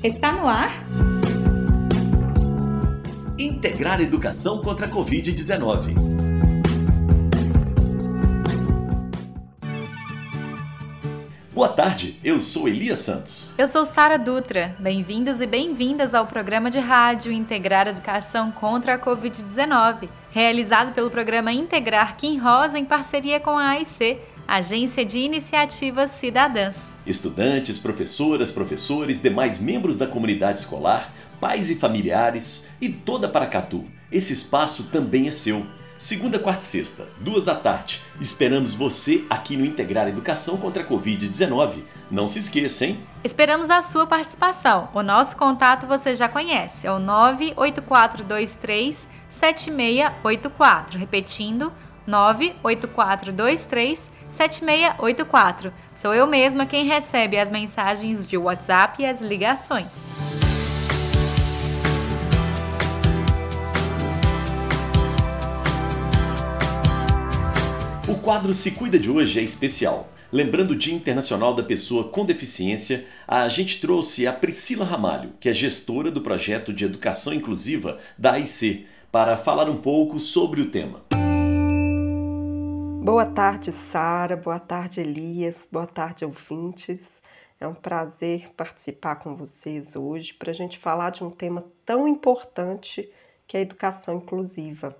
Está no ar? Integrar educação contra a Covid-19. Boa tarde, eu sou Elias Santos. Eu sou Sara Dutra. Bem-vindos e bem-vindas ao programa de rádio Integrar Educação contra a Covid-19, realizado pelo programa Integrar Kim Rosa em parceria com a AIC, Agência de Iniciativas Cidadãs. Estudantes, professoras, professores, demais membros da comunidade escolar, pais e familiares e toda Paracatu. Esse espaço também é seu. Segunda, quarta e sexta, duas da tarde. Esperamos você aqui no Integrar Educação contra a Covid-19. Não se esqueça, hein? Esperamos a sua participação. O nosso contato você já conhece, é o 98423 7684. Repetindo, 98423 7684. Sou eu mesma quem recebe as mensagens de WhatsApp e as ligações. O quadro Se Cuida de hoje é especial. Lembrando o Dia Internacional da Pessoa com Deficiência, a gente trouxe a Priscila Ramalho, que é gestora do projeto de educação inclusiva da AIC, para falar um pouco sobre o tema. Boa tarde, Sara. Boa tarde, Elias. Boa tarde, ouvintes. É um prazer participar com vocês hoje para a gente falar de um tema tão importante que é a educação inclusiva.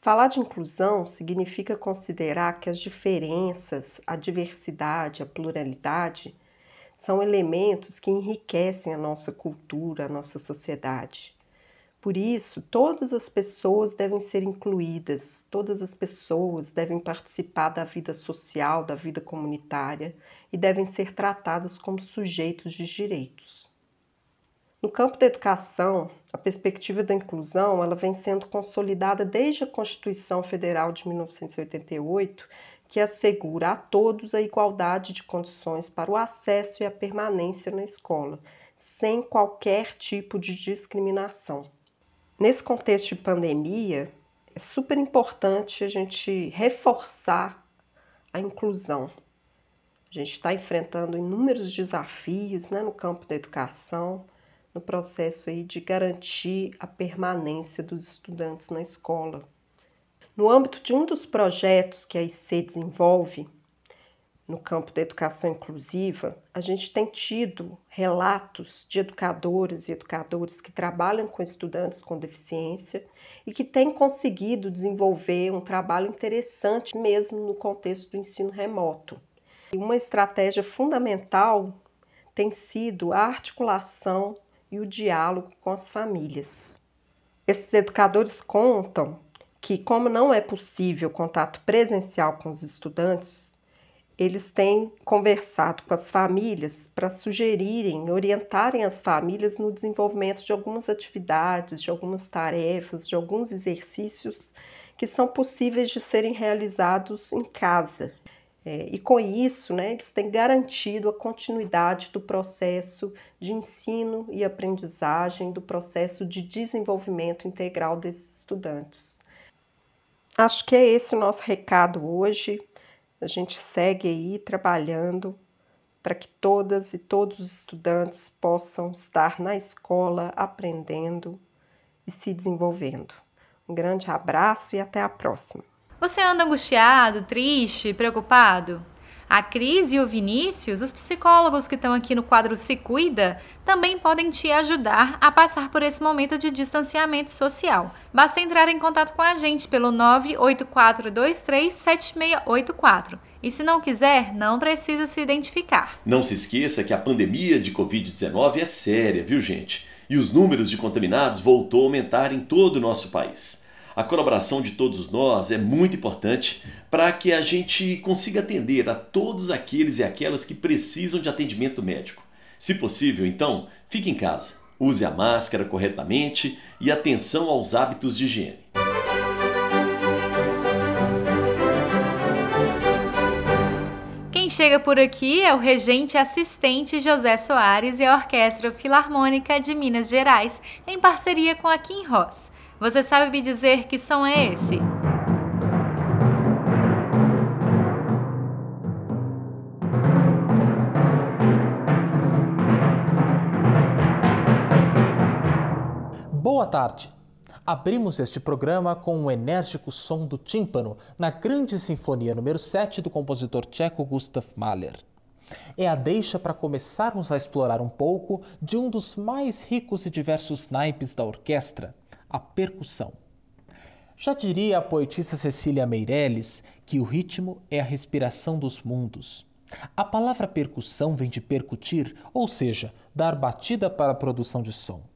Falar de inclusão significa considerar que as diferenças, a diversidade, a pluralidade são elementos que enriquecem a nossa cultura, a nossa sociedade. Por isso, todas as pessoas devem ser incluídas, todas as pessoas devem participar da vida social, da vida comunitária e devem ser tratadas como sujeitos de direitos. No campo da educação, a perspectiva da inclusão ela vem sendo consolidada desde a Constituição Federal de 1988, que assegura a todos a igualdade de condições para o acesso e a permanência na escola, sem qualquer tipo de discriminação. Nesse contexto de pandemia, é super importante a gente reforçar a inclusão. A gente está enfrentando inúmeros desafios né, no campo da educação, no processo aí de garantir a permanência dos estudantes na escola. No âmbito de um dos projetos que a IC desenvolve, no campo da educação inclusiva, a gente tem tido relatos de educadoras e educadores que trabalham com estudantes com deficiência e que têm conseguido desenvolver um trabalho interessante mesmo no contexto do ensino remoto. Uma estratégia fundamental tem sido a articulação e o diálogo com as famílias. Esses educadores contam que, como não é possível contato presencial com os estudantes, eles têm conversado com as famílias para sugerirem, orientarem as famílias no desenvolvimento de algumas atividades, de algumas tarefas, de alguns exercícios que são possíveis de serem realizados em casa. É, e com isso, né, eles têm garantido a continuidade do processo de ensino e aprendizagem, do processo de desenvolvimento integral desses estudantes. Acho que é esse o nosso recado hoje. A gente segue aí trabalhando para que todas e todos os estudantes possam estar na escola aprendendo e se desenvolvendo. Um grande abraço e até a próxima. Você anda angustiado, triste, preocupado? A Cris e o Vinícius, os psicólogos que estão aqui no quadro Se Cuida, também podem te ajudar a passar por esse momento de distanciamento social. Basta entrar em contato com a gente pelo 984237684. E se não quiser, não precisa se identificar. Não se esqueça que a pandemia de Covid-19 é séria, viu, gente? E os números de contaminados voltou a aumentar em todo o nosso país. A colaboração de todos nós é muito importante para que a gente consiga atender a todos aqueles e aquelas que precisam de atendimento médico. Se possível, então, fique em casa, use a máscara corretamente e atenção aos hábitos de higiene. Quem chega por aqui é o regente assistente José Soares e a Orquestra Filarmônica de Minas Gerais, em parceria com a Kim Ross. Você sabe me dizer que som é esse? Boa tarde. Abrimos este programa com o enérgico som do tímpano na Grande Sinfonia número 7 do compositor tcheco Gustav Mahler. É a deixa para começarmos a explorar um pouco de um dos mais ricos e diversos naipes da orquestra, a percussão. Já diria a poetisa Cecília Meirelles que o ritmo é a respiração dos mundos. A palavra percussão vem de percutir, ou seja, dar batida para a produção de som.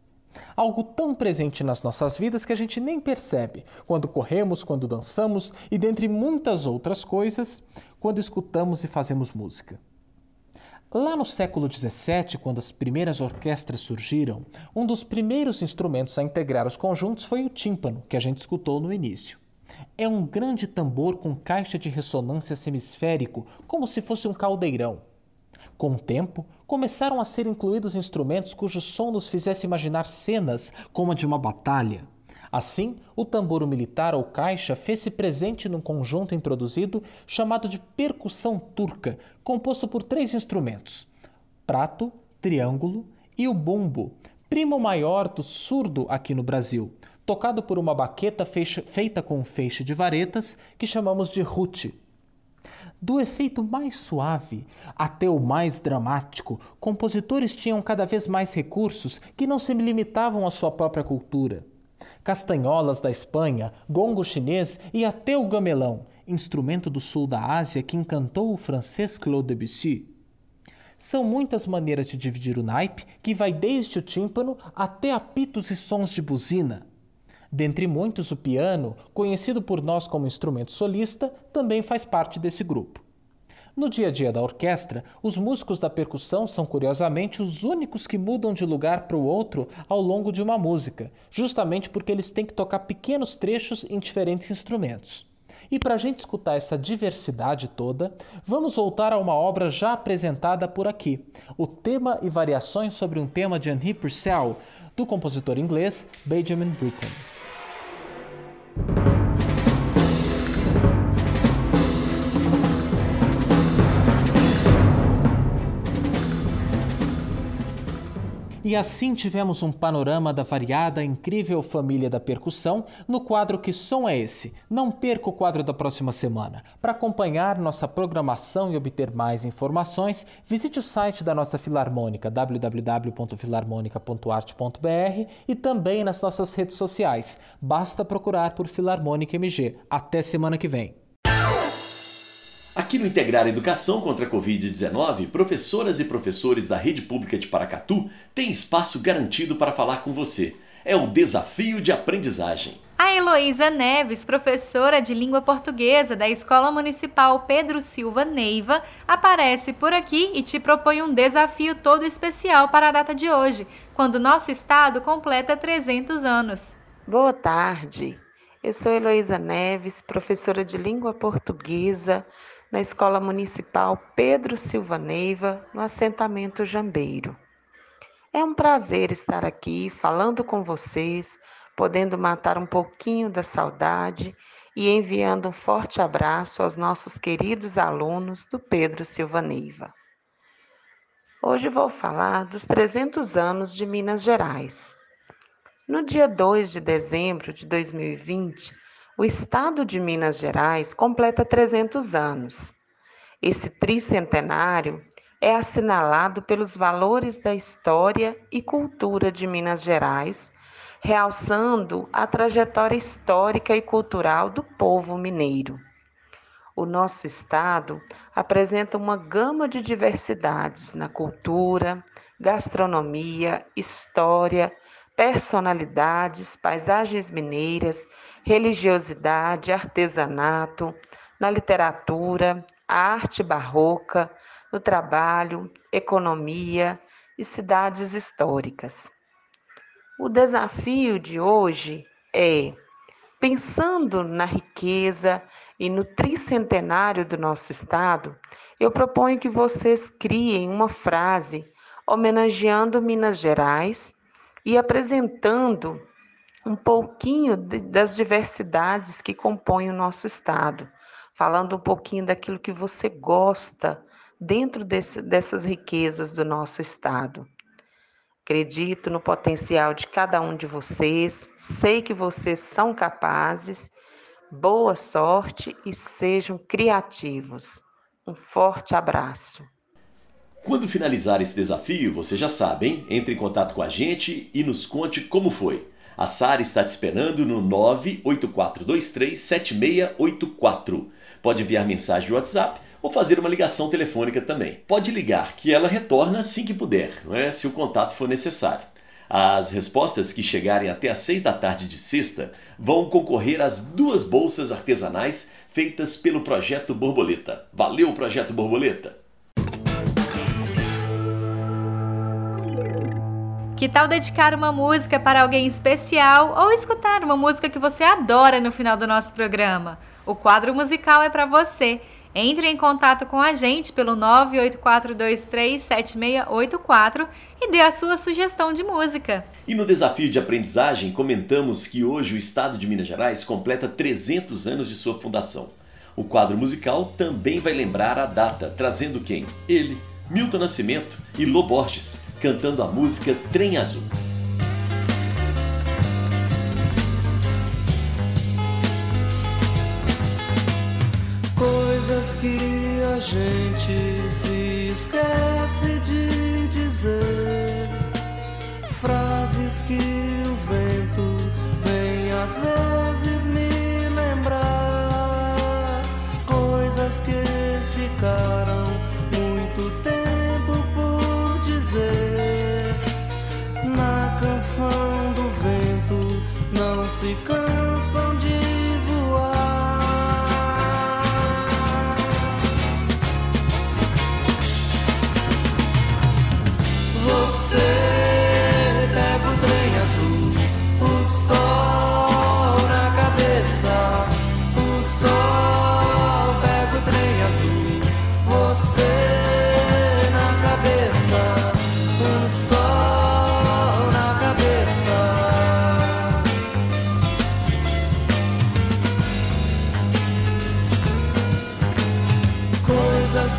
Algo tão presente nas nossas vidas que a gente nem percebe quando corremos, quando dançamos e, dentre muitas outras coisas, quando escutamos e fazemos música. Lá no século XVII, quando as primeiras orquestras surgiram, um dos primeiros instrumentos a integrar os conjuntos foi o tímpano, que a gente escutou no início. É um grande tambor com caixa de ressonância semisférico, como se fosse um caldeirão. Com o tempo, começaram a ser incluídos instrumentos cujo som nos fizesse imaginar cenas como a de uma batalha. Assim, o tambor militar ou caixa fez-se presente num conjunto introduzido chamado de percussão turca, composto por três instrumentos: prato, triângulo e o bumbo, primo maior do surdo aqui no Brasil, tocado por uma baqueta feita com um feixe de varetas que chamamos de rute. Do efeito mais suave até o mais dramático, compositores tinham cada vez mais recursos que não se limitavam à sua própria cultura. Castanholas da Espanha, gongo chinês e até o gamelão, instrumento do sul da Ásia que encantou o francês Claude Debussy. São muitas maneiras de dividir o naipe, que vai desde o tímpano até apitos e sons de buzina. Dentre muitos, o piano, conhecido por nós como instrumento solista, também faz parte desse grupo. No dia a dia da orquestra, os músicos da percussão são curiosamente os únicos que mudam de lugar para o outro ao longo de uma música, justamente porque eles têm que tocar pequenos trechos em diferentes instrumentos. E para a gente escutar essa diversidade toda, vamos voltar a uma obra já apresentada por aqui, o tema e variações sobre um tema de Henri Purcell, do compositor inglês Benjamin Britten. E assim tivemos um panorama da variada incrível família da percussão no quadro Que Som é Esse? Não perca o quadro da próxima semana. Para acompanhar nossa programação e obter mais informações, visite o site da nossa Filarmônica, www.filarmonica.arte.br e também nas nossas redes sociais. Basta procurar por Filarmônica MG. Até semana que vem. Aqui no Integrar Educação contra a Covid-19, professoras e professores da Rede Pública de Paracatu têm espaço garantido para falar com você. É o desafio de aprendizagem. A Heloísa Neves, professora de língua portuguesa da Escola Municipal Pedro Silva Neiva, aparece por aqui e te propõe um desafio todo especial para a data de hoje, quando nosso estado completa 300 anos. Boa tarde. Eu sou Heloísa Neves, professora de língua portuguesa na Escola Municipal Pedro Silva Neiva, no assentamento Jambeiro. É um prazer estar aqui falando com vocês, podendo matar um pouquinho da saudade e enviando um forte abraço aos nossos queridos alunos do Pedro Silva Neiva. Hoje vou falar dos 300 anos de Minas Gerais. No dia 2 de dezembro de 2020, o estado de Minas Gerais completa 300 anos. Esse tricentenário é assinalado pelos valores da história e cultura de Minas Gerais, realçando a trajetória histórica e cultural do povo mineiro. O nosso estado apresenta uma gama de diversidades na cultura, gastronomia, história, personalidades, paisagens mineiras, religiosidade, artesanato, na literatura, arte barroca, no trabalho, economia e cidades históricas. O desafio de hoje é, pensando na riqueza e no tricentenário do nosso estado, eu proponho que vocês criem uma frase homenageando Minas Gerais e apresentando um pouquinho de, das diversidades que compõem o nosso estado, falando um pouquinho daquilo que você gosta dentro desse, dessas riquezas do nosso estado. Acredito no potencial de cada um de vocês, sei que vocês são capazes. Boa sorte e sejam criativos. Um forte abraço. Quando finalizar esse desafio, você já sabe, hein? Entre em contato com a gente e nos conte como foi. A Sara está te esperando no 984237684. Pode enviar mensagem de WhatsApp ou fazer uma ligação telefônica também. Pode ligar, que ela retorna assim que puder, não é? se o contato for necessário. As respostas que chegarem até às 6 da tarde de sexta vão concorrer às duas bolsas artesanais feitas pelo Projeto Borboleta. Valeu, Projeto Borboleta! Que tal dedicar uma música para alguém especial ou escutar uma música que você adora no final do nosso programa? O quadro musical é para você. Entre em contato com a gente pelo 984237684 e dê a sua sugestão de música. E no desafio de aprendizagem, comentamos que hoje o estado de Minas Gerais completa 300 anos de sua fundação. O quadro musical também vai lembrar a data, trazendo quem? Ele, Milton Nascimento e Lô Borges, cantando a música Trem Azul. Coisas que a gente se esquece de dizer, frases que o vento vem às vezes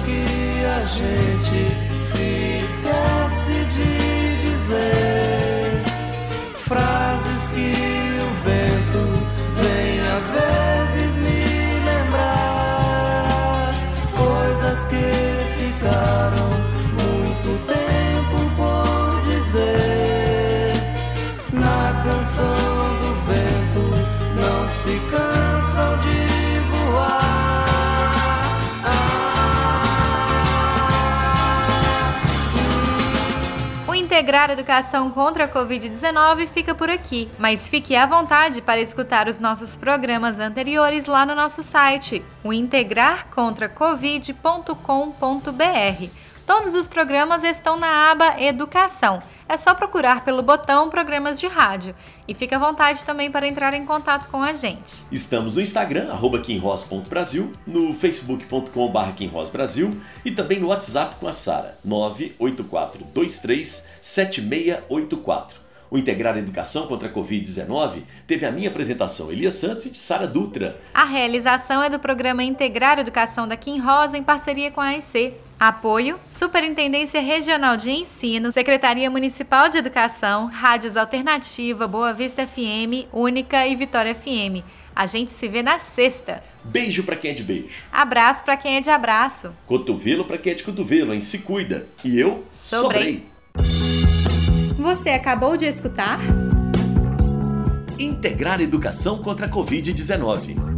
que a gente se esquece de dizer, frases que o vento vem às vezes me lembrar, coisas que ficaram muito tempo por dizer. Na canção do vento, não se cansam de Integrar Educação contra a Covid-19 fica por aqui, mas fique à vontade para escutar os nossos programas anteriores lá no nosso site, o integrarcontracovid.com.br. Todos os programas estão na aba Educação é só procurar pelo botão Programas de Rádio. E fique à vontade também para entrar em contato com a gente. Estamos no Instagram, @quinros.brasil, no facebook.com.br Brasil e também no WhatsApp com a Sara, 984237684. O Integrar Educação contra a Covid-19 teve a minha apresentação, Elias Santos e de Sara Dutra. A realização é do programa Integrar Educação da Kim Rosa em parceria com a AEC. Apoio: Superintendência Regional de Ensino, Secretaria Municipal de Educação, Rádios Alternativa, Boa Vista FM, Única e Vitória FM. A gente se vê na sexta. Beijo para quem é de beijo. Abraço para quem é de abraço. Cotovelo para quem é de cotovelo, hein? Se cuida. E eu sobrei. sobrei. Você acabou de escutar? Integrar Educação contra a Covid-19